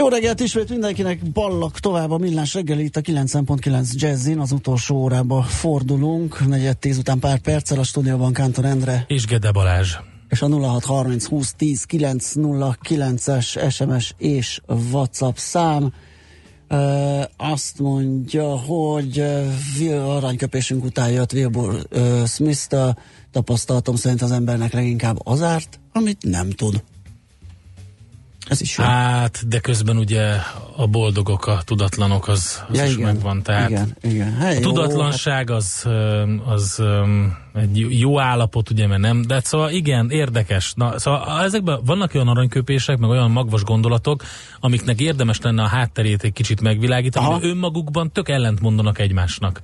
Jó reggelt ismét mindenkinek, ballak tovább a millás reggeli itt a 9.9 Jazzin, az utolsó órába fordulunk, negyed tíz után pár perccel a stúdióban Kántor Endre. És Gede Balázs. És a 0630 20 10 909-es SMS és WhatsApp szám. Uh, azt mondja, hogy uh, aranyköpésünk után jött Wilbur uh, Smith-től, tapasztalatom szerint az embernek leginkább az árt, amit nem tud. Ez is jó. Hát, de közben ugye a boldogok, a tudatlanok, az, az ja, is igen, megvan. Tehát igen, igen. Hey, a tudatlanság az, az egy jó állapot, ugye, mert nem, de szóval igen, érdekes. Na, szóval ezekben vannak olyan aranyköpések, meg olyan magvas gondolatok, amiknek érdemes lenne a hátterét egy kicsit megvilágítani, de önmagukban tök ellent mondanak egymásnak.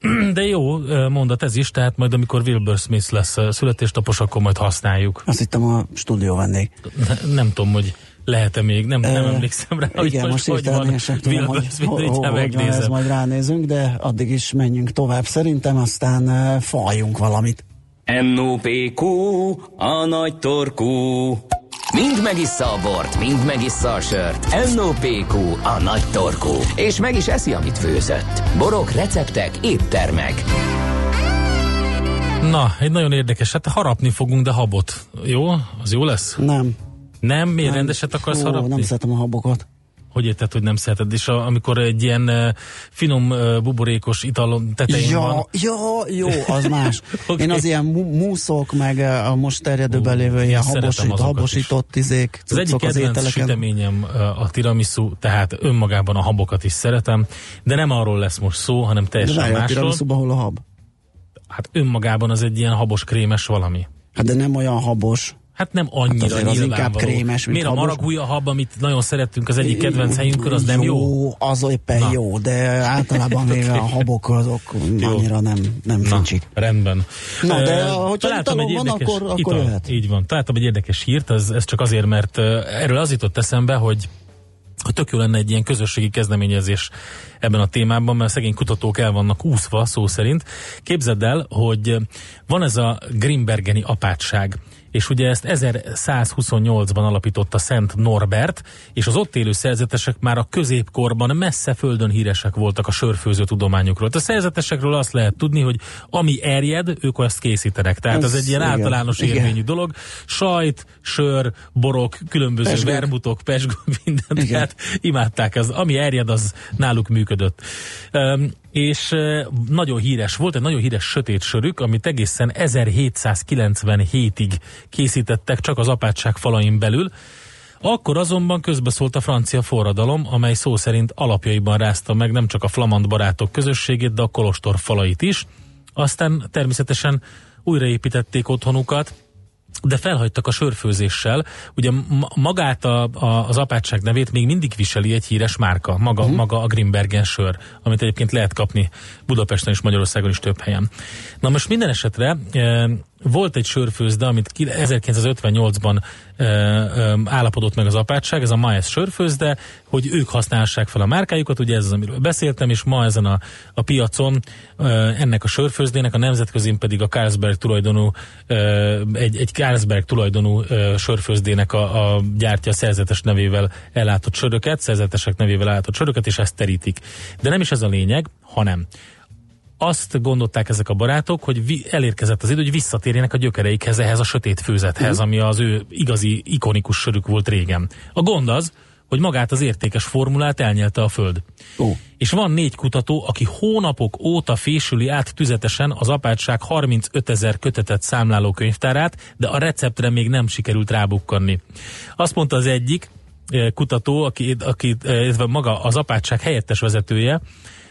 De jó mondat ez is, tehát majd amikor Wilbur Smith lesz születésnapos, akkor majd használjuk. Azt hittem a stúdió vendég. Ne, nem tudom, hogy lehet-e még, nem, nem emlékszem rá, hogy igen, most, most hogy van. Sem tudom, hogy, hogy, hogy van ez, majd ránézünk, de addig is menjünk tovább szerintem, aztán uh, faljunk valamit. NOPQ, a nagy torkú. Mind megissza a bort, mind megissza a sört. NOPQ, a nagy torkú. És meg is eszi, amit főzött. Borok, receptek, éttermek. Na, egy nagyon érdekes, hát harapni fogunk, de habot. Jó? Az jó lesz? Nem. Nem? Miért nem. rendeset akarsz Ó, harapni? Nem szeretem a habokat. Hogy érted, hogy nem szereted? És a, amikor egy ilyen uh, finom uh, buborékos italon tetején ja, van... Ja, jó, az más. okay. Én az ilyen múszok, meg a most terjedőben lévő ilyen habosít, habosított izék, Az egyik kedvenc az süteményem a tiramisu, tehát önmagában a habokat is szeretem, de nem arról lesz most szó, hanem teljesen de másról. A tiramisuban hol a hab? Hát önmagában az egy ilyen habos krémes valami. Hát de nem olyan habos. Hát nem annyira hát az inkább krémes, Miért a maragúja hab, amit nagyon szerettünk az egyik kedvenc helyünkön, az nem jó? Jó, az éppen Na. jó, de általában véve a habok azok annyira nem, nem fincsik. Rendben. Na, de uh, hogyha italom van, érdekes, akkor, akkor ital, jöhet. Így van. Találtam egy érdekes hírt, ez, ez csak azért, mert uh, erről az jutott eszembe, hogy hogy tök jó lenne egy ilyen közösségi kezdeményezés ebben a témában, mert a szegény kutatók el vannak úszva, szó szerint. Képzeld el, hogy van ez a Grimbergeni apátság és ugye ezt 1128-ban alapította Szent Norbert, és az ott élő szerzetesek már a középkorban messze földön híresek voltak a sörfőző tudományukról. A szerzetesekről azt lehet tudni, hogy ami erjed, ők azt készítenek. Tehát ez, ez egy ilyen igen, általános igen. érvényű dolog. Sajt, sör, borok, különböző pesgők. vermutok, pesgő, minden. Igen. Tehát imádták. Az, ami erjed, az náluk működött. Um, és nagyon híres volt, egy nagyon híres sötét sörük, amit egészen 1797-ig készítettek csak az apátság falain belül. Akkor azonban közbeszólt a francia forradalom, amely szó szerint alapjaiban rázta meg nem csak a flamand barátok közösségét, de a kolostor falait is. Aztán természetesen újraépítették otthonukat, de felhagytak a sörfőzéssel. Ugye magát a, a, az apátság nevét még mindig viseli egy híres márka, maga, uh-huh. maga a Grimbergen sör, amit egyébként lehet kapni Budapesten és Magyarországon is több helyen. Na most minden esetre e, volt egy sörfőzde, amit 1958-ban e, e, állapodott meg az apátság, ez a Maes sörfőzde, hogy ők használhassák fel a márkájukat, ugye ez az, amiről beszéltem, és ma ezen a, a piacon e, ennek a sörfőzdének, a nemzetközi pedig a Carlsberg tulajdonú, e, egy, egy Carlsberg tulajdonú e, sörfőzdének a, a gyártja szerzetes nevével ellátott söröket, szerzetesek nevével ellátott söröket, és ezt terítik. De nem is ez a lényeg, hanem azt gondolták ezek a barátok, hogy elérkezett az idő, hogy visszatérjenek a gyökereikhez, ehhez a sötét főzethez, uh-huh. ami az ő igazi ikonikus sörük volt régen. A gond az, hogy magát az értékes formulát elnyelte a Föld. Oh. És van négy kutató, aki hónapok óta fésüli át tüzetesen az apátság 35 ezer kötetet számláló könyvtárát, de a receptre még nem sikerült rábukkanni. Azt mondta az egyik eh, kutató, aki, aki eh, maga az apátság helyettes vezetője,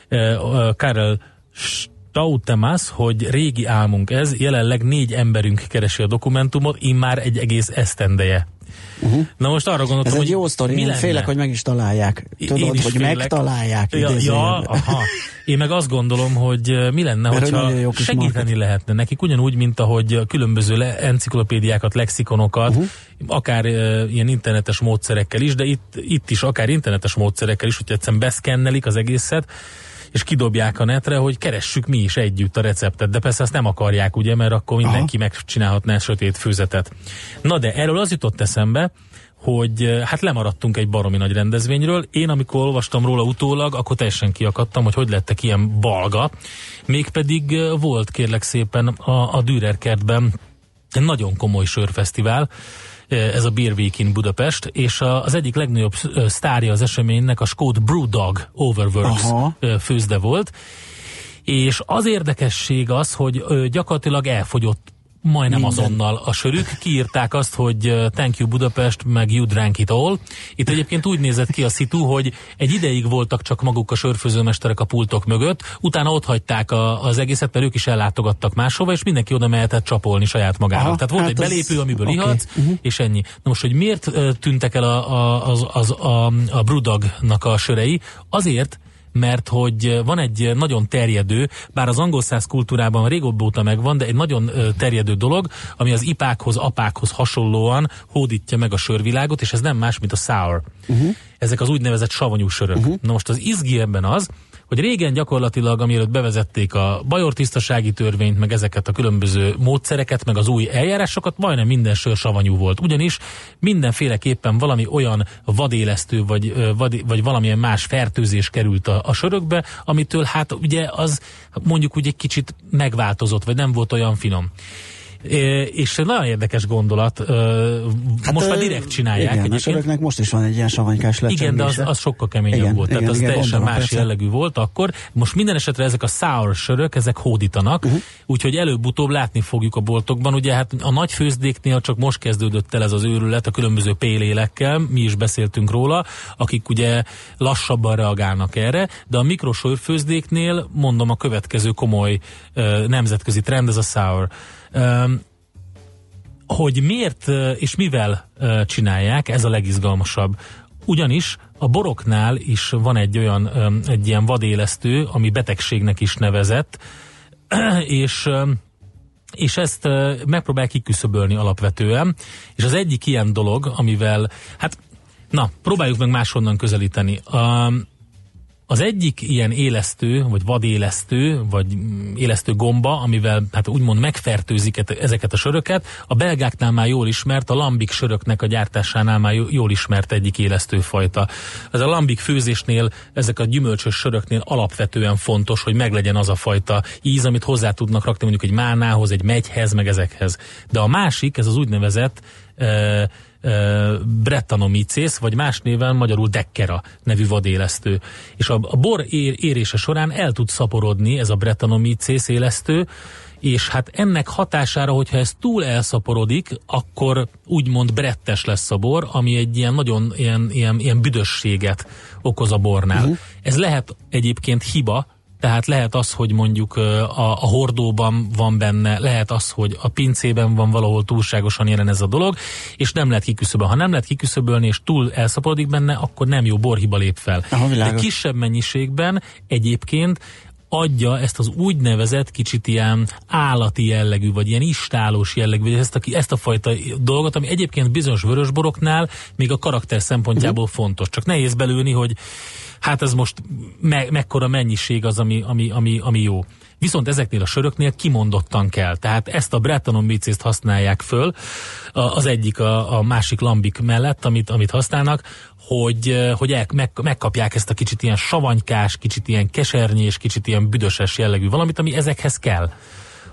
eh, Karel Stautemas, hogy régi álmunk ez, jelenleg négy emberünk keresi a dokumentumot, immár egy egész esztendeje. Uh-huh. Na most arra gondoltam, Ez hogy egy jó sztori, én félek, hogy meg is találják. Tudod, hogy félek. megtalálják. Ja, ja, aha. Én meg azt gondolom, hogy mi lenne, Mert hogyha segíteni market. lehetne nekik, ugyanúgy, mint ahogy a különböző le, enciklopédiákat, lexikonokat, uh-huh. akár uh, ilyen internetes módszerekkel is, de itt, itt is akár internetes módszerekkel is, hogy egyszerűen beszkennelik az egészet, és kidobják a netre, hogy keressük mi is együtt a receptet, de persze ezt nem akarják, ugye, mert akkor mindenki Aha. megcsinálhatná a sötét főzetet. Na de erről az jutott eszembe, hogy eh, hát lemaradtunk egy baromi nagy rendezvényről. Én, amikor olvastam róla utólag, akkor teljesen kiakadtam, hogy hogy lettek ilyen balga. Mégpedig eh, volt kérlek szépen a, a Dürer kertben egy nagyon komoly sörfesztivál, ez a Beer Week in Budapest, és az egyik legnagyobb sztárja az eseménynek a Skót Brewdog Overworks Aha. főzde volt, és az érdekesség az, hogy gyakorlatilag elfogyott majdnem Minden. azonnal a sörük. Kiírták azt, hogy thank you Budapest, meg you drank it all. Itt egyébként úgy nézett ki a szitu, hogy egy ideig voltak csak maguk a sörfőzőmesterek a pultok mögött, utána ott hagyták a, az egészet, mert ők is ellátogattak máshova, és mindenki oda mehetett csapolni saját magának. Aha, Tehát volt hát egy belépő, amiből okay. ihatsz, uh-huh. és ennyi. Na most, hogy miért tűntek el a, a, az, az, a, a Brudagnak a sörei? Azért, mert hogy van egy nagyon terjedő, bár az angol száz kultúrában régóbb óta megvan, de egy nagyon terjedő dolog, ami az ipákhoz, apákhoz hasonlóan hódítja meg a sörvilágot, és ez nem más, mint a sour. Uh-huh. Ezek az úgynevezett savanyú sörök. Uh-huh. Na most az izgi ebben az, hogy régen gyakorlatilag, amiről bevezették a bajor tisztasági törvényt, meg ezeket a különböző módszereket, meg az új eljárásokat, majdnem minden sör savanyú volt. Ugyanis mindenféleképpen valami olyan vadélesztő, vagy, vagy, vagy valamilyen más fertőzés került a, a sörökbe, amitől hát ugye az mondjuk úgy egy kicsit megváltozott, vagy nem volt olyan finom. És nagyon érdekes gondolat. Hát most már direkt csinálják. Igen, a söröknek most is van egy ilyen savanykás Igen, de az, az sokkal keményebb igen, volt. Igen, Tehát az igen, teljesen más persze. jellegű volt akkor. Most minden esetre ezek a sour sörök, ezek hódítanak, uh-huh. úgyhogy előbb-utóbb látni fogjuk a boltokban. Ugye hát a nagy főzdéknél csak most kezdődött el ez az őrület a különböző pélélekkel, mi is beszéltünk róla, akik ugye lassabban reagálnak erre, de a mikrosörfőzdéknél mondom a következő komoly nemzetközi trend, ez a sour hogy miért és mivel csinálják, ez a legizgalmasabb. Ugyanis a boroknál is van egy olyan, egy ilyen vadélesztő, ami betegségnek is nevezett, és és ezt megpróbál kiküszöbölni alapvetően, és az egyik ilyen dolog, amivel, hát na, próbáljuk meg máshonnan közelíteni. Az egyik ilyen élesztő, vagy vadélesztő, vagy élesztő gomba, amivel hát úgymond megfertőzik ezeket a söröket, a belgáknál már jól ismert, a lambik söröknek a gyártásánál már jól ismert egyik élesztőfajta. Ez a lambik főzésnél, ezek a gyümölcsös söröknél alapvetően fontos, hogy meglegyen az a fajta íz, amit hozzá tudnak rakni mondjuk egy mánához, egy megyhez, meg ezekhez. De a másik, ez az úgynevezett uh, Brettanomyces, vagy más néven magyarul Dekkera nevű vadélesztő. És a, a bor ér, érése során el tud szaporodni ez a Brettanomyces élesztő, és hát ennek hatására, hogyha ez túl elszaporodik, akkor úgymond brettes lesz a bor, ami egy ilyen nagyon ilyen, ilyen, ilyen büdösséget okoz a bornál. Uh-huh. Ez lehet egyébként hiba, tehát lehet az, hogy mondjuk a, a hordóban van benne, lehet az, hogy a pincében van valahol túlságosan jelen ez a dolog, és nem lehet kiküszöbölni. Ha nem lehet kiküszöbölni, és túl elszaporodik benne, akkor nem jó borhiba lép fel. Aha, De kisebb mennyiségben egyébként adja ezt az úgynevezett kicsit ilyen állati jellegű, vagy ilyen istálós jellegű, vagy ezt a, ezt a fajta dolgot, ami egyébként bizonyos vörösboroknál még a karakter szempontjából uh-huh. fontos. Csak nehéz belőni, hogy hát ez most me- mekkora mennyiség az, ami, ami, ami, ami jó. Viszont ezeknél a söröknél kimondottan kell. Tehát ezt a Brettanon bicészt használják föl, az egyik a, a másik lambik mellett, amit, amit használnak, hogy, hogy el, meg, megkapják ezt a kicsit ilyen savanykás, kicsit ilyen kesernyés, kicsit ilyen büdöses jellegű valamit, ami ezekhez kell.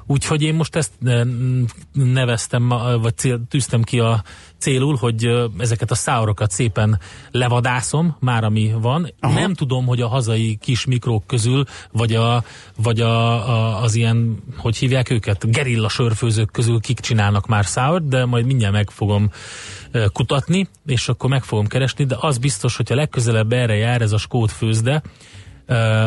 Úgyhogy én most ezt neveztem, vagy tűztem ki a célul, hogy ezeket a száorokat szépen levadászom, már ami van. Aha. Nem tudom, hogy a hazai kis mikrók közül, vagy, a, vagy a, a, az ilyen, hogy hívják őket, gerilla sörfőzők közül kik csinálnak már száort, de majd mindjárt meg fogom kutatni, és akkor meg fogom keresni, de az biztos, hogyha legközelebb erre jár ez a skót főzde,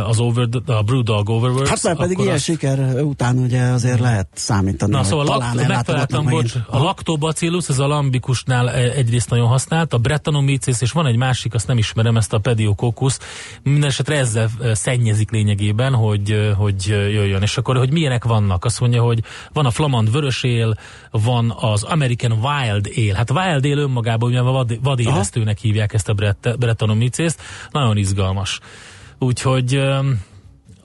az over, a Brewdog Overworks. Hát mert pedig ilyen az... siker után ugye azért lehet számítani. Na szóval talán megtaláltam, bocs, a Lactobacillus, ez a lambikusnál egyrészt nagyon használt, a Brettanomyces, és van egy másik, azt nem ismerem, ezt a Pediococcus. Mindenesetre ezzel szennyezik lényegében, hogy, hogy jöjjön. És akkor, hogy milyenek vannak? Azt mondja, hogy van a flamand vörösél, van az American Wild Ale. Hát Wild Ale önmagában ugye vad, vadélesztőnek hívják ezt a Brettanomyces-t. Nagyon izgalmas. Úgyhogy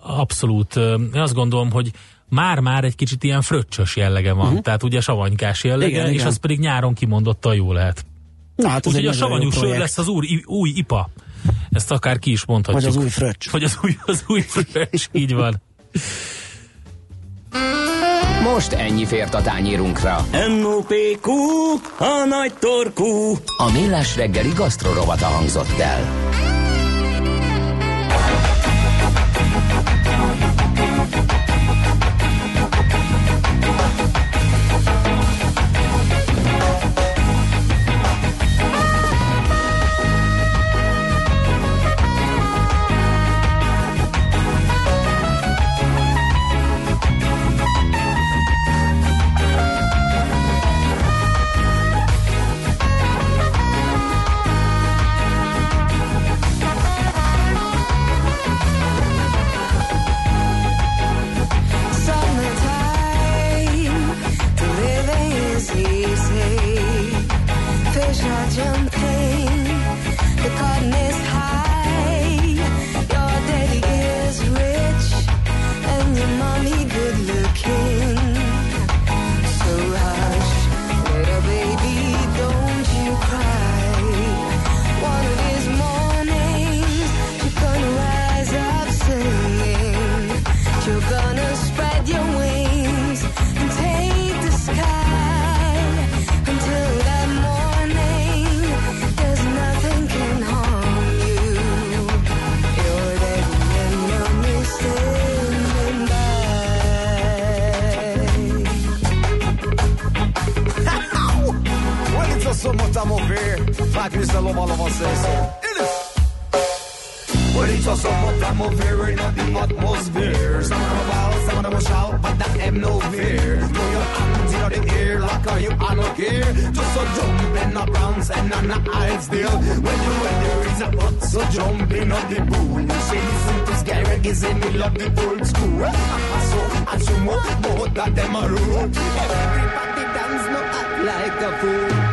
abszolút, én azt gondolom, hogy már-már egy kicsit ilyen fröccsös jellege van, uh-huh. tehát ugye savanykás jellege, igen, és igen. az pedig nyáron kimondottan jó lehet. Na, hát Úgyhogy a savanyú sör lesz az új, új IPA. Ezt akár ki is mondhatjuk. Vagy az új fröccs. Vagy az új, az új fröccs, így van. Most ennyi fért a tányírunkra. M.O.P.Q. A nagy torkú. A millás reggeli gasztrorovata hangzott el. hands and on the eyes still. When you the weather is hot, so jump in on the pool. You say this listen to Gary is in the love the old school. I So and sumo, both of them are rude. Everybody dance, no act like a fool.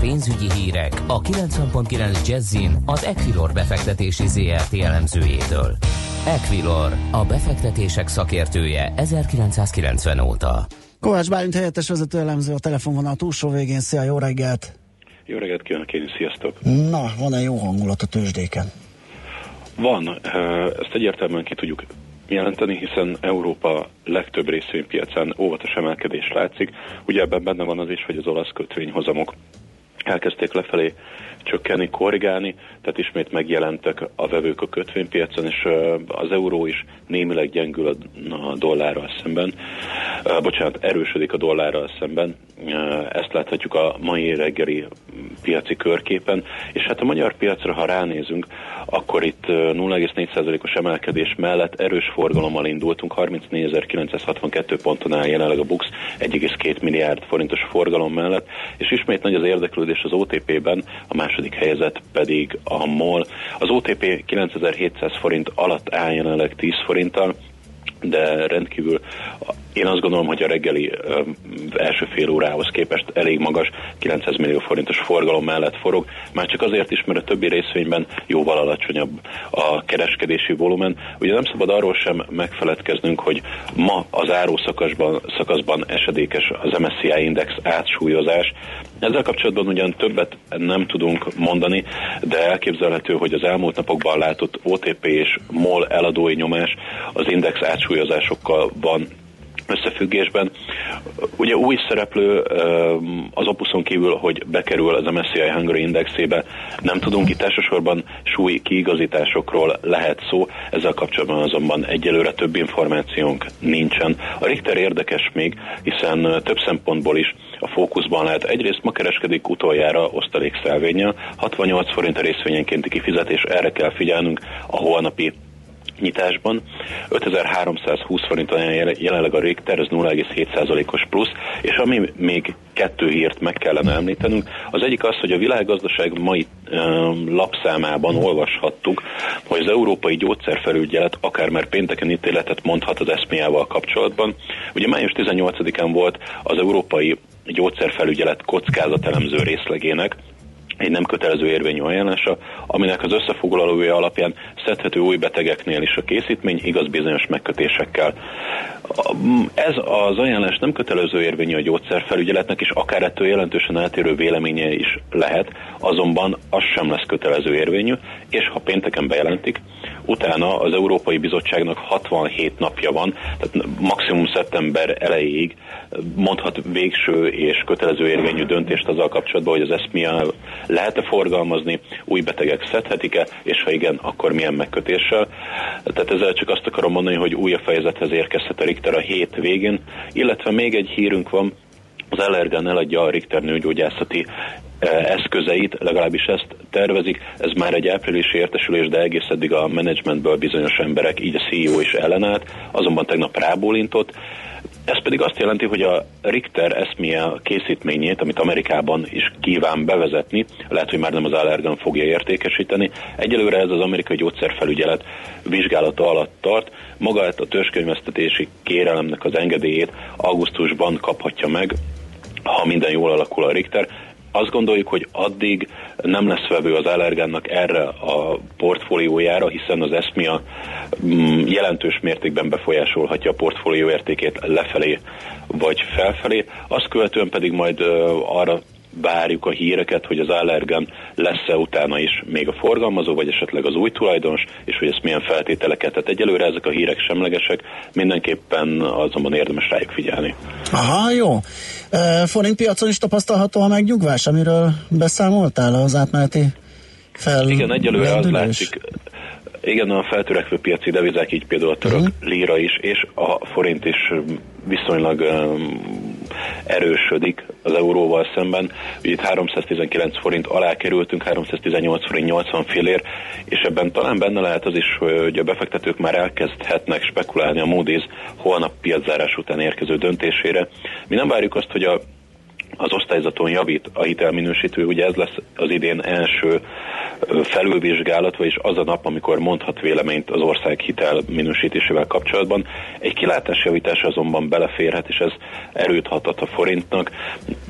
Pénzügyi hírek a 90.9 Jazzin az Equilor befektetési ZRT elemzőjétől. Equilor, a befektetések szakértője 1990 óta. Kovács Bálint helyettes vezető elemző a telefonvonal túlsó végén. Szia, jó reggelt! Jó reggelt kívánok én is, sziasztok! Na, van-e jó hangulat a tőzsdéken? Van, ezt egyértelműen ki tudjuk jelenteni, hiszen Európa legtöbb részvénypiacán óvatos emelkedés látszik. Ugye ebben benne van az is, hogy az olasz kötvényhozamok elkezdték lefelé csökkenni, korrigálni, tehát ismét megjelentek a vevők a kötvénypiacon, és az euró is némileg gyengül a dollárral szemben, bocsánat, erősödik a dollárral szemben, ezt láthatjuk a mai reggeli piaci körképen, és hát a magyar piacra, ha ránézünk, akkor itt 0,4%-os emelkedés mellett erős forgalommal indultunk, 34.962 ponton áll jelenleg a BUX 1,2 milliárd forintos forgalom mellett, és ismét nagy az érdeklődés az OTP-ben, a második helyzet pedig a MOL. Az OTP 9700 forint alatt áll jelenleg 10 forinttal, de rendkívül én azt gondolom, hogy a reggeli első fél órához képest elég magas 900 millió forintos forgalom mellett forog, már csak azért is, mert a többi részvényben jóval alacsonyabb a kereskedési volumen. Ugye nem szabad arról sem megfeledkeznünk, hogy ma az árószakaszban szakaszban esedékes az MSCI Index átsúlyozás. Ezzel kapcsolatban ugyan többet nem tudunk mondani, de elképzelhető, hogy az elmúlt napokban látott OTP és MOL eladói nyomás az index átsúlyozásokkal van összefüggésben. Ugye új szereplő az Opuson kívül, hogy bekerül az MSCI Hungary indexébe, nem tudunk itt elsősorban súly kiigazításokról lehet szó, ezzel kapcsolatban azonban egyelőre több információnk nincsen. A Richter érdekes még, hiszen több szempontból is a fókuszban lehet. Egyrészt ma kereskedik utoljára osztalékszelvényel, 68 forint a részvényenkénti kifizetés, erre kell figyelnünk a holnapi nyitásban. 5320 forinton jelenleg a Richter, ez 0,7%-os plusz, és ami még kettő hírt meg kellene említenünk, az egyik az, hogy a világgazdaság mai lapszámában olvashattuk, hogy az Európai Gyógyszerfelügyelet akár már pénteken ítéletet mondhat az eszméjával kapcsolatban. Ugye május 18-án volt az Európai Gyógyszerfelügyelet kockázatelemző részlegének, egy nem kötelező érvényű ajánlása, aminek az összefoglalója alapján szedhető új betegeknél is a készítmény, igaz bizonyos megkötésekkel. Ez az ajánlás nem kötelező érvényű a gyógyszerfelügyeletnek, és akár ettől jelentősen eltérő véleménye is lehet, azonban az sem lesz kötelező érvényű, és ha pénteken bejelentik, utána az Európai Bizottságnak 67 napja van, tehát maximum szeptember elejéig mondhat végső és kötelező érvényű döntést azzal kapcsolatban, hogy az ESMIA lehet-e forgalmazni, új betegek szedhetik-e, és ha igen, akkor milyen megkötéssel. Tehát ezzel csak azt akarom mondani, hogy új a fejezethez érkezhet a Richter a hét végén, illetve még egy hírünk van, az Allergan eladja a Richter nőgyógyászati e, eszközeit, legalábbis ezt tervezik. Ez már egy áprilisi értesülés, de egész eddig a menedzsmentből bizonyos emberek, így a CEO is ellenállt, azonban tegnap rábólintott. Ez pedig azt jelenti, hogy a Richter eszmie készítményét, amit Amerikában is kíván bevezetni, lehet, hogy már nem az Allergan fogja értékesíteni. Egyelőre ez az amerikai gyógyszerfelügyelet vizsgálata alatt tart. Maga a törzskönyvesztetési kérelemnek az engedélyét augusztusban kaphatja meg, ha minden jól alakul a Richter, azt gondoljuk, hogy addig nem lesz vevő az Allergannak erre a portfóliójára, hiszen az ESMIA mm, jelentős mértékben befolyásolhatja a portfólió értékét lefelé vagy felfelé. Azt követően pedig majd arra várjuk a híreket, hogy az Allergan lesz-e utána is még a forgalmazó, vagy esetleg az új tulajdonos, és hogy ezt milyen feltételeket. Tehát egyelőre ezek a hírek semlegesek, mindenképpen azonban érdemes rájuk figyelni. Aha, jó. E, forint piacon is tapasztalható a megnyugvás, amiről beszámoltál az átmeneti fel. Igen, egyelőre az látszik, igen, a feltörekvő piaci devizák, így például a török uh-huh. lira is, és a forint is viszonylag um, erősödik az euróval szemben. Ugye itt 319 forint alá kerültünk, 318 forint 80 fillér, és ebben talán benne lehet az is, hogy a befektetők már elkezdhetnek spekulálni a Moody's holnap piaczárás után érkező döntésére. Mi nem várjuk azt, hogy a az osztályzaton javít a hitelminősítő, ugye ez lesz az idén első felülvizsgálat, vagyis az a nap, amikor mondhat véleményt az ország hitel minősítésével kapcsolatban. Egy kilátásjavítás azonban beleférhet, és ez erőt hatott a forintnak,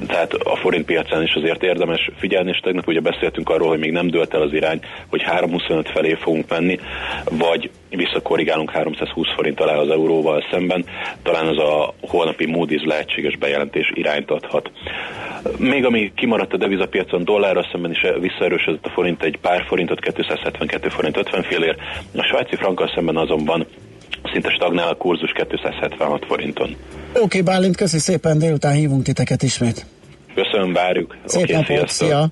tehát a forint piacán is azért érdemes figyelni, és tegnap ugye beszéltünk arról, hogy még nem dőlt el az irány, hogy 3,25 felé fogunk menni, vagy visszakorrigálunk 320 forint alá az euróval szemben, talán az a holnapi Moody's lehetséges bejelentés irányt adhat. Még ami kimaradt a devizapiacon dollárra szemben is visszaerősödött a forint egy pár forintot, 272 forint 50 félért, a svájci frankkal szemben azonban szinte stagnál a kurzus 276 forinton. Oké, okay, Bálint, köszi szépen, délután hívunk titeket ismét. Köszönöm, várjuk. Szép okay, napot, szia!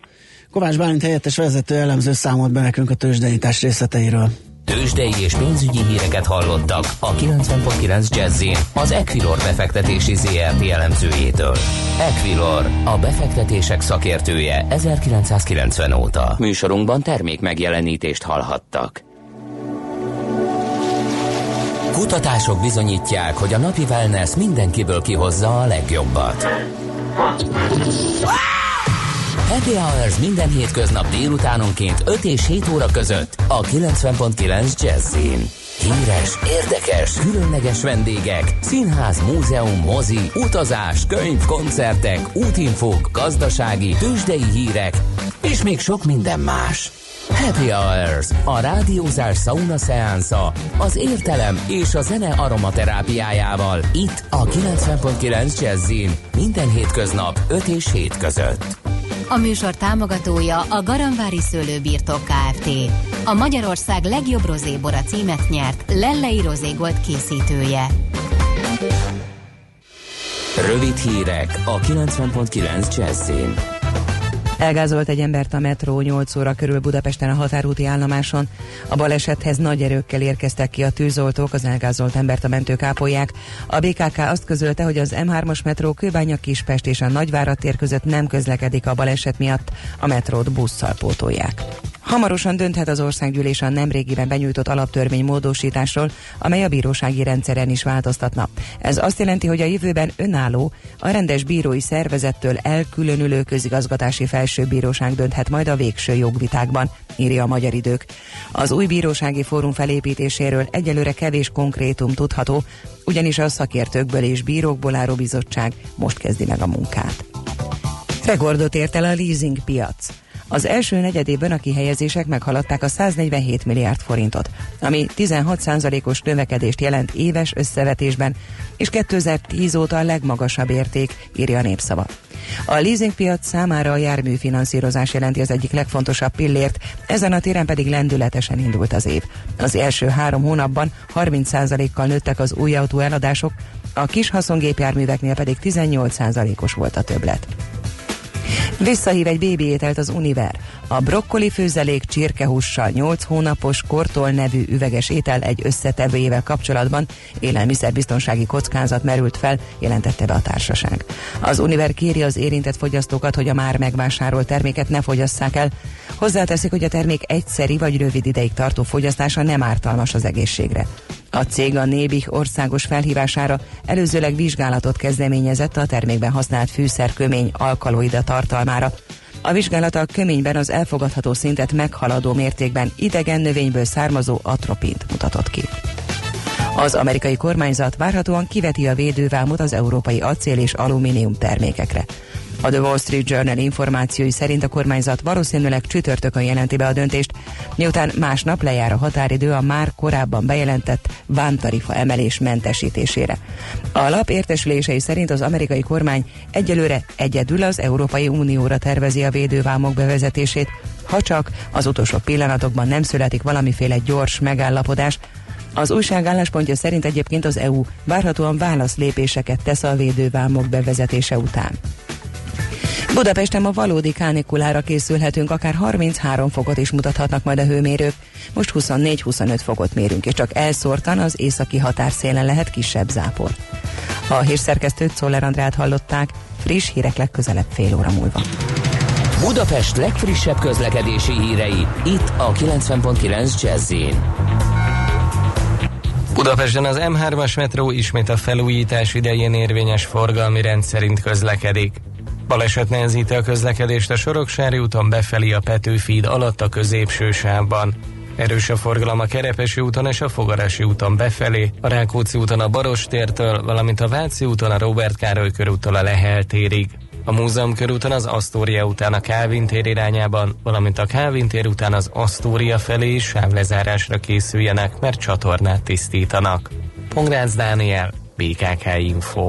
Kovács Bálint helyettes vezető elemző számolt be nekünk a tőzsdenyítás részleteiről. Tőzsdei és pénzügyi híreket hallottak a 90.9 jazz az Equilor befektetési ZRT elemzőjétől. Equilor, a befektetések szakértője 1990 óta. Műsorunkban termék megjelenítést hallhattak. Kutatások bizonyítják, hogy a napi wellness mindenkiből kihozza a legjobbat. Happy Hours minden hétköznap délutánonként 5 és 7 óra között a 90.9 Jazzin. Híres, érdekes, különleges vendégek, színház, múzeum, mozi, utazás, könyv, koncertek, útinfók, gazdasági, tőzsdei hírek, és még sok minden más. Happy Hours, a rádiózás sauna szeánsza, az értelem és a zene aromaterápiájával. Itt a 90.9 Jazzin, minden hétköznap 5 és 7 között. A műsor támogatója a Garamvári Szőlőbirtok Kft. A Magyarország legjobb rozébora címet nyert Lellei Rozégolt készítője. Rövid hírek a 90.9 Jazzin. Elgázolt egy embert a metró 8 óra körül Budapesten a határúti állomáson. A balesethez nagy erőkkel érkeztek ki a tűzoltók, az elgázolt embert a mentők ápolják. A BKK azt közölte, hogy az M3-as metró Kőbánya Kispest és a Nagyvárad tér között nem közlekedik a baleset miatt, a metrót busszal pótolják. Hamarosan dönthet az országgyűlés a nemrégiben benyújtott alaptörvény módosításról, amely a bírósági rendszeren is változtatna. Ez azt jelenti, hogy a jövőben önálló, a rendes bírói szervezettől elkülönülő közigazgatási felsőbíróság dönthet majd a végső jogvitákban, írja a Magyar Idők. Az új bírósági fórum felépítéséről egyelőre kevés konkrétum tudható, ugyanis a szakértőkből és bírókból álló bizottság most kezdi meg a munkát. Rekordot ért el a leasing piac. Az első negyedében a kihelyezések meghaladták a 147 milliárd forintot, ami 16%-os növekedést jelent éves összevetésben, és 2010 óta a legmagasabb érték, írja a népszava. A leasingpiac számára a járműfinanszírozás jelenti az egyik legfontosabb pillért, ezen a téren pedig lendületesen indult az év. Az első három hónapban 30%-kal nőttek az új autó eladások, a kis haszongépjárműveknél pedig 18%-os volt a többlet. Visszahív egy bébi ételt az Univer. A brokkoli főzelék csirkehússal 8 hónapos kortól nevű üveges étel egy összetevőjével kapcsolatban élelmiszerbiztonsági kockázat merült fel, jelentette be a társaság. Az Univer kéri az érintett fogyasztókat, hogy a már megvásárolt terméket ne fogyasszák el. Hozzáteszik, hogy a termék egyszeri vagy rövid ideig tartó fogyasztása nem ártalmas az egészségre. A cég a Nébih országos felhívására előzőleg vizsgálatot kezdeményezett a termékben használt fűszerkömény alkaloida tartalmára. A vizsgálat a köményben az elfogadható szintet meghaladó mértékben idegen növényből származó atropint mutatott ki. Az amerikai kormányzat várhatóan kiveti a védővámot az európai acél és alumínium termékekre. A The Wall Street Journal információi szerint a kormányzat valószínűleg csütörtökön jelenti be a döntést, miután másnap lejár a határidő a már korábban bejelentett vámtarifa emelés mentesítésére. A lap értesülései szerint az amerikai kormány egyelőre egyedül az Európai Unióra tervezi a védővámok bevezetését, ha csak az utolsó pillanatokban nem születik valamiféle gyors megállapodás, az újság álláspontja szerint egyébként az EU várhatóan válaszlépéseket tesz a védővámok bevezetése után. Budapesten ma valódi kánikulára készülhetünk, akár 33 fokot is mutathatnak majd a hőmérők. Most 24-25 fokot mérünk, és csak elszórtan az északi határszélen lehet kisebb zápor. A hírszerkesztőt Szoller Andrát hallották, friss hírek legközelebb fél óra múlva. Budapest legfrissebb közlekedési hírei, itt a 90.9 jazz Budapesten az M3-as metró ismét a felújítás idején érvényes forgalmi rend szerint közlekedik. Baleset nehezíti a közlekedést a Soroksári úton befelé a Petőfi alatt a középső sávban. Erős a forgalom a Kerepesi úton és a Fogarási úton befelé, a Rákóczi úton a Barostértől, valamint a Váci úton a Robert Károly körúttól a Lehel térig. A Múzeum körúton az Asztória után a Kávin tér irányában, valamint a Kávin tér után az Asztória felé is sávlezárásra készüljenek, mert csatornát tisztítanak. Pongrácz Dániel, BKK Info.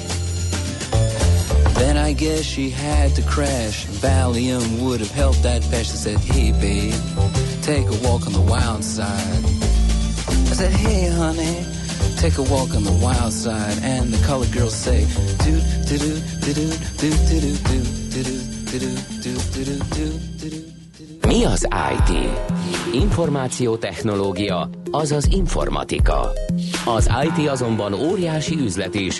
Then I guess she had to crash. Valium would have helped that patch. I said, hey babe, take a walk on the wild side. I said, hey honey, take a walk on the wild side. And the colored girls say, do do do do do do do do do do do do do do do Mi az IT? Információtechnológia, azaz informatika. Az IT azonban óriási üzlet is,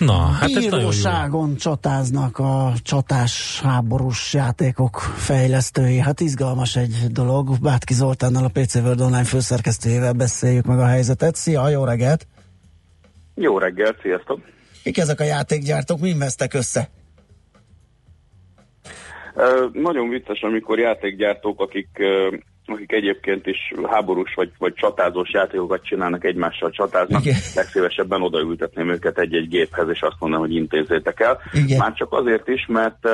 Na, hát Bíróságon csatáznak a csatás háborús játékok fejlesztői. Hát izgalmas egy dolog. Bátki Zoltánnal, a PC World Online főszerkesztőjével beszéljük meg a helyzetet. Szia, jó reggelt! Jó reggelt, sziasztok! Kik ezek a játékgyártók, mi vesztek össze? Uh, nagyon vicces, amikor játékgyártók, akik uh, akik egyébként is háborús vagy, vagy csatázós játékokat csinálnak, egymással csatáznak, Igen. legszívesebben odaültetném őket egy-egy géphez, és azt mondom, hogy intézzétek el. Igen. Már csak azért is, mert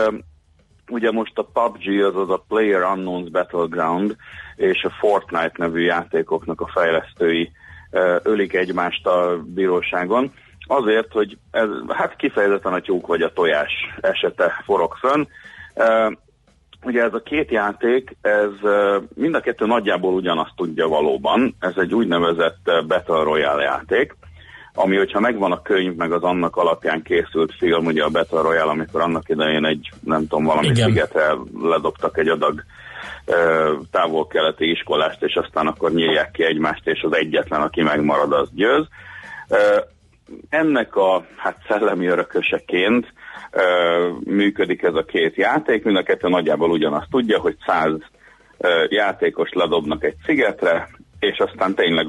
ugye most a PUBG, azaz a Player Unknowns Battleground, és a Fortnite nevű játékoknak a fejlesztői ölik egymást a bíróságon. Azért, hogy ez hát kifejezetten a tyúk vagy a tojás esete forog fönn. Ugye ez a két játék, ez mind a kettő nagyjából ugyanazt tudja valóban. Ez egy úgynevezett Battle Royale játék, ami, hogyha megvan a könyv, meg az annak alapján készült film, ugye a Battle Royale, amikor annak idején egy, nem tudom, valami Igen. szigetre ledobtak egy adag távol-keleti iskolást, és aztán akkor nyílják ki egymást, és az egyetlen, aki megmarad, az győz. Ennek a hát szellemi örököseként működik ez a két játék, mind a kettő nagyjából ugyanazt tudja, hogy száz játékos ledobnak egy szigetre, és aztán tényleg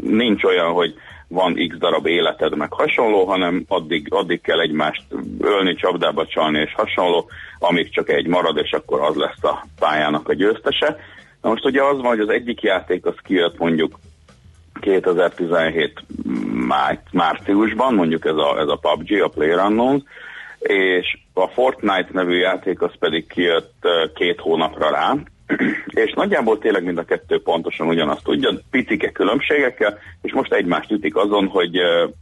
nincs olyan, hogy van x darab életed, meg hasonló, hanem addig, addig kell egymást ölni, csapdába csalni és hasonló, amíg csak egy marad, és akkor az lesz a pályának a győztese. Na most ugye az van, hogy az egyik játék az kijött mondjuk 2017 márciusban, mondjuk ez a, ez a PUBG, a PlayerUnknown's, és a Fortnite nevű játék az pedig kijött két hónapra rá, és nagyjából tényleg mind a kettő pontosan ugyanazt tudja, picike különbségekkel, és most egymást ütik azon, hogy,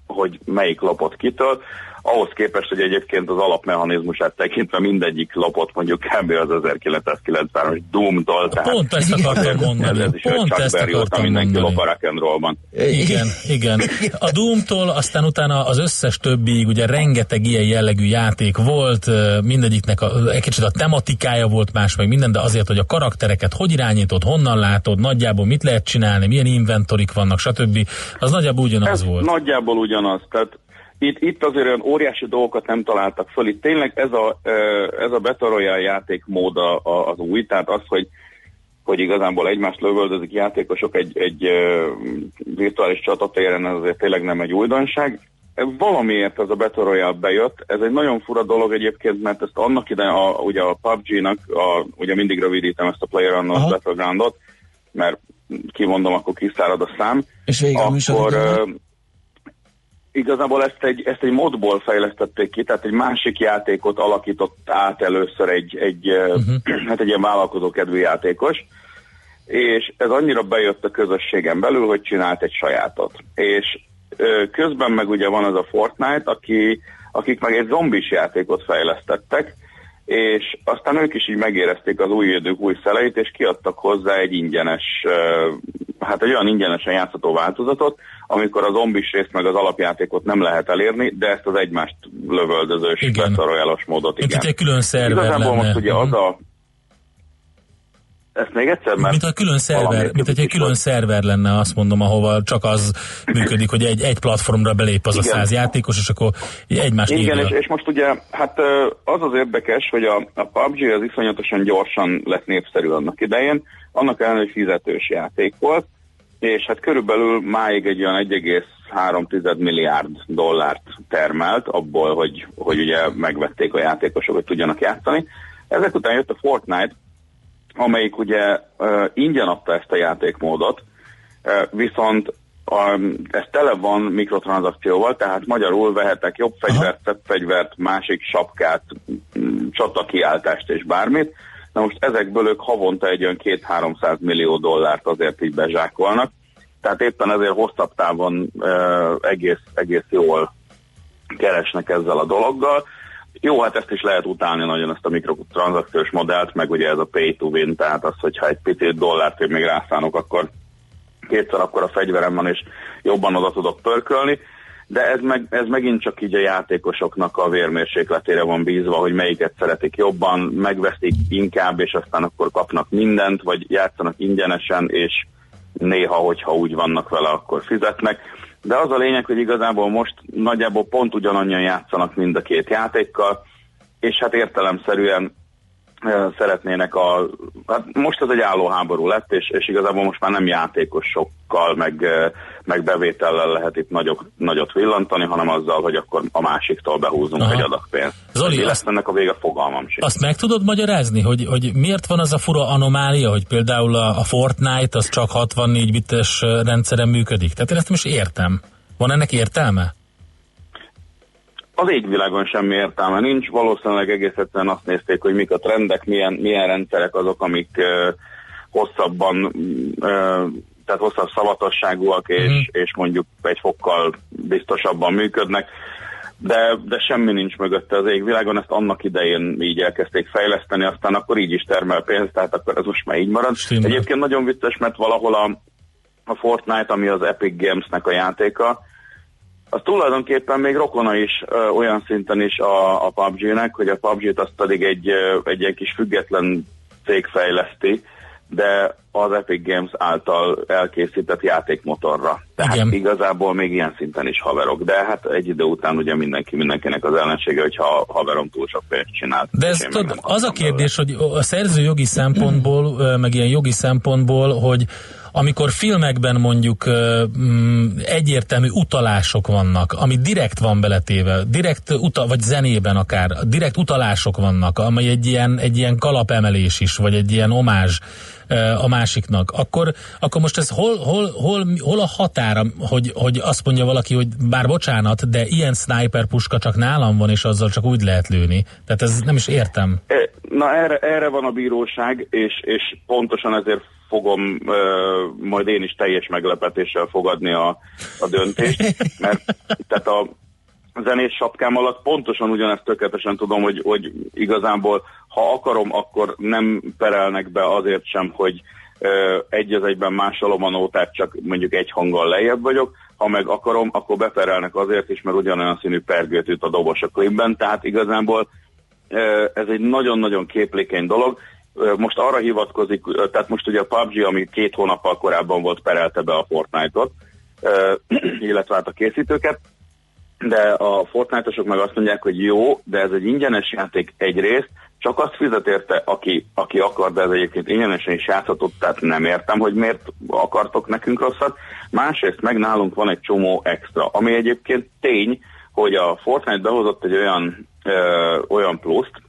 hogy melyik lapot kitől ahhoz képest, hogy egyébként az alapmechanizmusát tekintve mindegyik lapot mondjuk kb. az 1993-as Doom-tól. Pont ezt akartam mondani. Ez, is Pont ezt akartam mindenki lop a rock and rollban. Igen, igen. A Doom-tól aztán utána az összes többiig ugye rengeteg ilyen jellegű játék volt, mindegyiknek a, egy kicsit a tematikája volt más, meg minden, de azért, hogy a karaktereket hogy irányítod, honnan látod, nagyjából mit lehet csinálni, milyen inventorik vannak, stb. Az nagyjából ugyanaz ez volt. Nagyjából ugyanaz. Tehát itt, itt azért olyan óriási dolgokat nem találtak föl. Itt tényleg ez a, ez a Royale játékmód az új, tehát az, hogy hogy igazából egymást lövöldözik játékosok egy, egy virtuális csatatéren, ez azért tényleg nem egy újdonság. Valamiért ez a Battle Royale bejött. Ez egy nagyon fura dolog egyébként, mert ezt annak ide, a, ugye a PUBG-nak, a, ugye mindig rövidítem ezt a PlayerUnknown's Battlegroundot, mert kimondom, akkor kiszárad a szám. És végül akkor, igazából ezt egy, ezt egy modból fejlesztették ki, tehát egy másik játékot alakított át először egy, egy, uh-huh. hát egy ilyen vállalkozókedvű játékos, és ez annyira bejött a közösségen belül, hogy csinált egy sajátot. És közben meg ugye van az a Fortnite, aki, akik meg egy zombis játékot fejlesztettek, és aztán ők is így megérezték az új idők új szeleit, és kiadtak hozzá egy ingyenes, hát egy olyan ingyenesen játszható változatot, amikor a zombis részt meg az alapjátékot nem lehet elérni, de ezt az egymást lövöldözős, beszaroljálos módot igen. Mint egy külön szerver Igazából lenne. most ugye az a ezt még egyszer, mert... Mint a külön szerver, mint egy külön szerver lenne, azt mondom, ahova csak az működik, hogy egy, egy platformra belép az Igen. a száz játékos, és akkor egymás Igen, és, és, most ugye, hát az az érdekes, hogy a, a PUBG az iszonyatosan gyorsan lett népszerű annak idején, annak ellenére, hogy fizetős játék volt, és hát körülbelül máig egy olyan 1,3 milliárd dollárt termelt abból, hogy, hogy ugye megvették a játékosok, hogy tudjanak játszani. Ezek után jött a Fortnite, amelyik ugye uh, ingyen adta ezt a játékmódot, uh, viszont um, ez tele van mikrotranszakcióval, tehát magyarul vehetek jobb fegyvert, szebb fegyvert, másik sapkát, csatakiáltást és bármit. Na most ezekből ők havonta egy olyan 2-300 millió dollárt azért így bezsákolnak, tehát éppen ezért hosszabb távon uh, egész, egész jól keresnek ezzel a dologgal. Jó, hát ezt is lehet utálni nagyon, ezt a mikrotranszakciós modellt, meg ugye ez a pay to win, tehát az, hogyha egy picit dollárt én még rászánok, akkor kétszer akkor a fegyverem van, és jobban oda tudok pörkölni, de ez, meg, ez megint csak így a játékosoknak a vérmérsékletére van bízva, hogy melyiket szeretik jobban, megveszik inkább, és aztán akkor kapnak mindent, vagy játszanak ingyenesen, és néha, hogyha úgy vannak vele, akkor fizetnek. De az a lényeg, hogy igazából most nagyjából pont ugyanannyian játszanak mind a két játékkal, és hát értelemszerűen szeretnének a... Hát most ez egy álló háború lett, és, és igazából most már nem játékosokkal, meg, meg bevétellel lehet itt nagyot, nagyot villantani, hanem azzal, hogy akkor a másiktól behúzunk Aha. egy adag pénzt. Zoli, lesz ennek a vége fogalmam sem. Azt meg tudod magyarázni, hogy, hogy miért van az a fura anomália, hogy például a, a Fortnite az csak 64 bites rendszeren működik? Tehát én ezt most értem. Van ennek értelme? Az égvilágon semmi értelme nincs, valószínűleg egész egyszerűen azt nézték, hogy mik a trendek, milyen, milyen rendszerek azok, amik, hosszabban, tehát hosszabb szavatosságúak, és, mm. és mondjuk egy fokkal biztosabban működnek de, de semmi nincs mögötte az égvilágon, ezt annak idején így elkezdték fejleszteni, aztán akkor így is termel pénzt, tehát akkor ez most már így marad. Stimmel. Egyébként nagyon vicces, mert valahol a, a Fortnite, ami az Epic Games-nek a játéka, az tulajdonképpen még rokona is ö, olyan szinten is a, a PUBG-nek, hogy a PUBG-t azt pedig egy, egy ilyen kis független cég fejleszti, de az Epic Games által elkészített játékmotorra. Tehát Igen. igazából még ilyen szinten is haverok, de hát egy idő után ugye mindenki mindenkinek az ellensége, hogyha haverom túl sok pénzt csinált. De ez tud, az a kérdés, belőle. hogy a szerző jogi szempontból, meg ilyen jogi szempontból, hogy amikor filmekben mondjuk mm, egyértelmű utalások vannak, ami direkt van beletéve, direkt uta, vagy zenében akár, direkt utalások vannak, amely egy ilyen, egy ilyen kalapemelés is, vagy egy ilyen omázs a másiknak, akkor, akkor most ez hol, hol, hol, hol a határa, hogy, hogy azt mondja valaki, hogy bár bocsánat, de ilyen sniper puska csak nálam van, és azzal csak úgy lehet lőni. Tehát ez nem is értem. Na erre, erre van a bíróság, és, és pontosan ezért fogom uh, majd én is teljes meglepetéssel fogadni a, a döntést, mert tehát a zenés sapkám alatt pontosan ugyanezt tökéletesen tudom, hogy, hogy igazából ha akarom, akkor nem perelnek be azért sem, hogy uh, egy az egyben másolom a nótát, csak mondjuk egy hanggal lejjebb vagyok, ha meg akarom, akkor beperelnek azért is, mert ugyanolyan színű pergőt üt a dobos a klipben, tehát igazából ez egy nagyon-nagyon képlékeny dolog, most arra hivatkozik, tehát most ugye a PUBG, ami két hónappal korábban volt, perelte be a Fortnite-ot, illetve hát a készítőket, de a Fortnite-osok meg azt mondják, hogy jó, de ez egy ingyenes játék egyrészt, csak azt fizet érte, aki, aki akar, de ez egyébként ingyenesen is játszhatott, tehát nem értem, hogy miért akartok nekünk rosszat. Másrészt meg nálunk van egy csomó extra, ami egyébként tény, hogy a Fortnite behozott egy olyan, ö, olyan pluszt,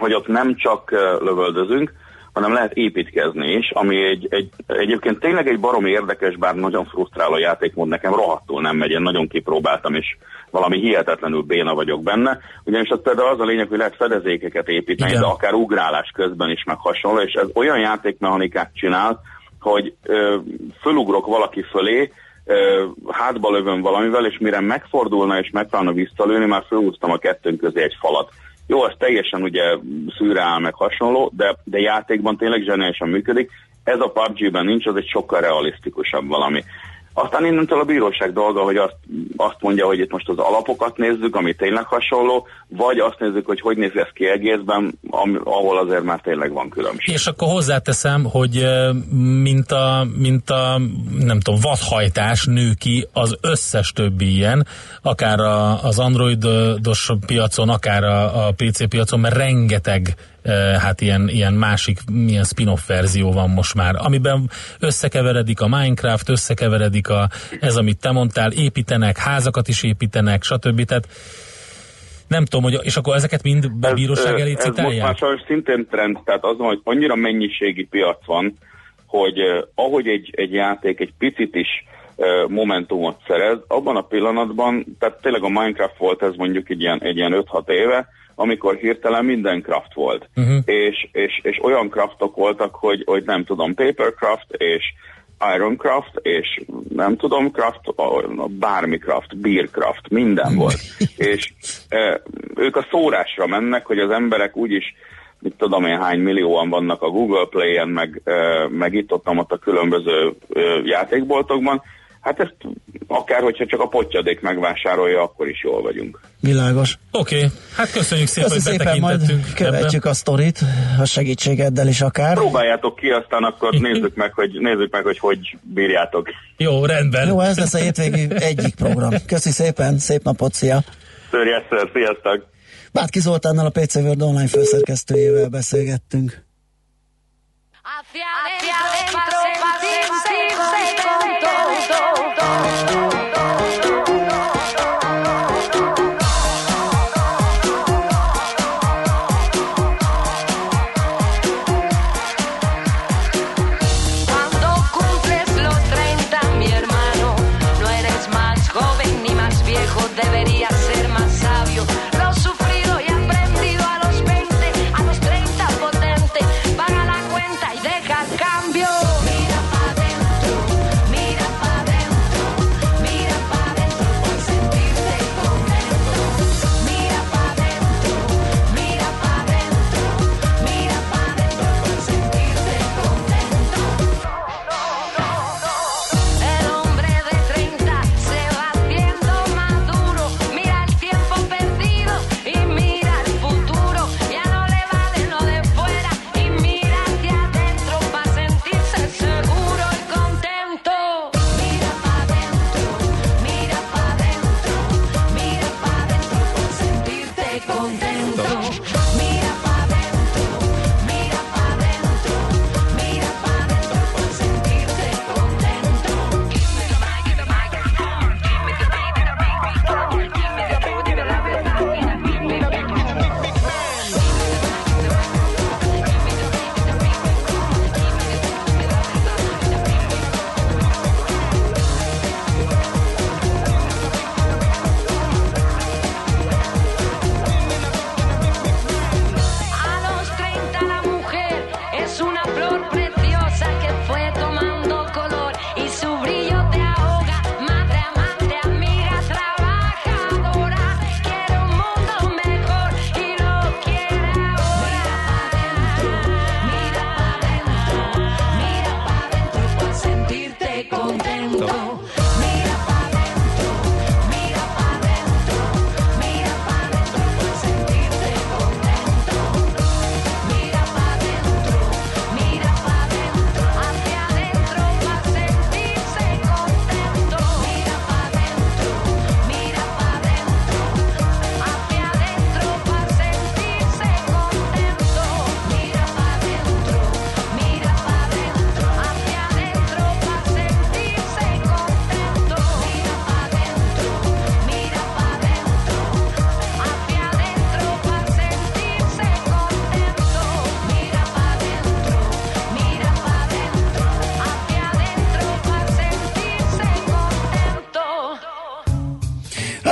hogy ott nem csak lövöldözünk, hanem lehet építkezni is, ami egy, egy, egyébként tényleg egy barom érdekes, bár nagyon frusztráló játékmód, nekem rohadtul nem megy, én nagyon kipróbáltam, és valami hihetetlenül béna vagyok benne, ugyanis az például az a lényeg, hogy lehet fedezékeket építeni, Igen. de akár ugrálás közben is meg hasonló, és ez olyan játékmechanikát csinál, hogy ö, fölugrok valaki fölé, ö, hátba lövöm valamivel, és mire megfordulna és megpróbálna visszalőni, már fölhúztam a kettőnk közé egy falat. Jó, az teljesen ugye szűrál meg hasonló, de, de játékban tényleg zseniálisan működik. Ez a PUBG-ben nincs, az egy sokkal realisztikusabb valami. Aztán innentől a bíróság dolga, hogy azt, azt mondja, hogy itt most az alapokat nézzük, ami tényleg hasonló, vagy azt nézzük, hogy hogy néz ez ki egészben, ahol azért már tényleg van különbség. És akkor hozzáteszem, hogy mint a, mint a nem tudom, vadhajtás nő ki az összes többi ilyen, akár a, az androidos piacon, akár a, a PC piacon, mert rengeteg hát ilyen, ilyen másik, ilyen spin-off verzió van most már, amiben összekeveredik a Minecraft, összekeveredik a, ez, amit te mondtál, építenek, házakat is építenek, stb. Tehát nem tudom, hogy, és akkor ezeket mind a bíróság elé citálják? Ez most már szintén trend, tehát az, hogy annyira mennyiségi piac van, hogy uh, ahogy egy, egy játék egy picit is momentumot szerez, abban a pillanatban, tehát tényleg a Minecraft volt ez mondjuk egy ilyen, egy ilyen 5-6 éve, amikor hirtelen minden craft volt. Uh-huh. És, és, és olyan craftok voltak, hogy, hogy nem tudom, papercraft és Ironcraft, és nem tudom, craft, bármi craft, beercraft, minden volt. és e, ők a szórásra mennek, hogy az emberek úgyis mit tudom én hány millióan vannak a Google Play-en, meg, e, meg itt ott, ott a különböző e, játékboltokban, Hát ezt akár, hogyha csak a potyadék megvásárolja, akkor is jól vagyunk. Világos. Oké, okay. hát köszönjük szépen, Köszönjük hogy szépen, majd követjük ebbe. a sztorit, a segítségeddel is akár. Próbáljátok ki, aztán akkor nézzük meg, hogy, nézzük meg, hogy hogy bírjátok. Jó, rendben. Jó, ez lesz a hétvégi egyik program. Köszi szépen, szép napot, szia! Szörjesszer, sziasztok! Bátki Zoltánnal a PC World online főszerkesztőjével beszélgettünk. Hacia adentro,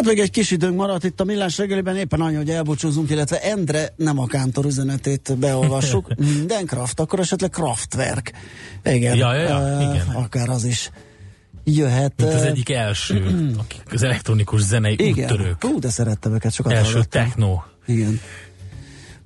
még egy kis időnk maradt itt a millás reggeliben, éppen annyi, hogy elbúcsúzunk, illetve Endre nem a kántor üzenetét beolvassuk. Minden kraft, akkor esetleg kraftwerk. Igen, Ja, ja, ja, uh, igen. akár az is jöhet. Mint az egyik első, akik az elektronikus zenei igen. úttörők. Hú, de szerettem őket, sokat Első hallgattam. techno. Igen.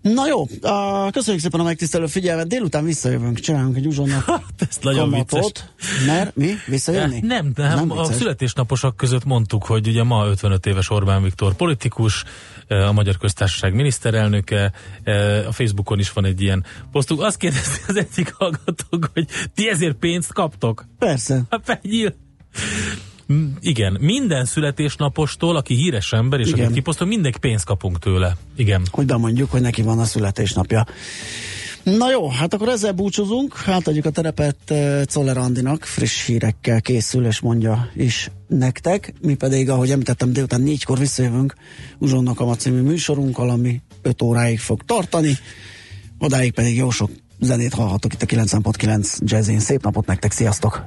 Na jó, uh, köszönjük szépen a megtisztelő figyelmet. Délután visszajövünk, csinálunk egy uzsonnak Ez nagyon vicces. kamatot. Mert mi? Visszajönni? Nem, nem, nem a vicces. születésnaposak között mondtuk, hogy ugye ma 55 éves Orbán Viktor politikus, eh, a Magyar Köztársaság miniszterelnöke, eh, a Facebookon is van egy ilyen posztuk. Azt kérdezi az egyik hallgatók, hogy ti ezért pénzt kaptok? Persze. Hát Igen, minden születésnapostól, aki híres ember, és Igen. aki kiposztol, mindenki pénzt kapunk tőle. Igen. hogy bemondjuk, hogy neki van a születésnapja. Na jó, hát akkor ezzel búcsúzunk, átadjuk a terepet uh, Czoller Andinak, friss hírekkel készül, és mondja is nektek. Mi pedig, ahogy említettem, délután négykor visszajövünk Uzsonnak a című műsorunkkal, ami 5 óráig fog tartani. Odáig pedig jó sok zenét hallhatok itt a 9.9 Jazzin. Szép napot nektek, sziasztok!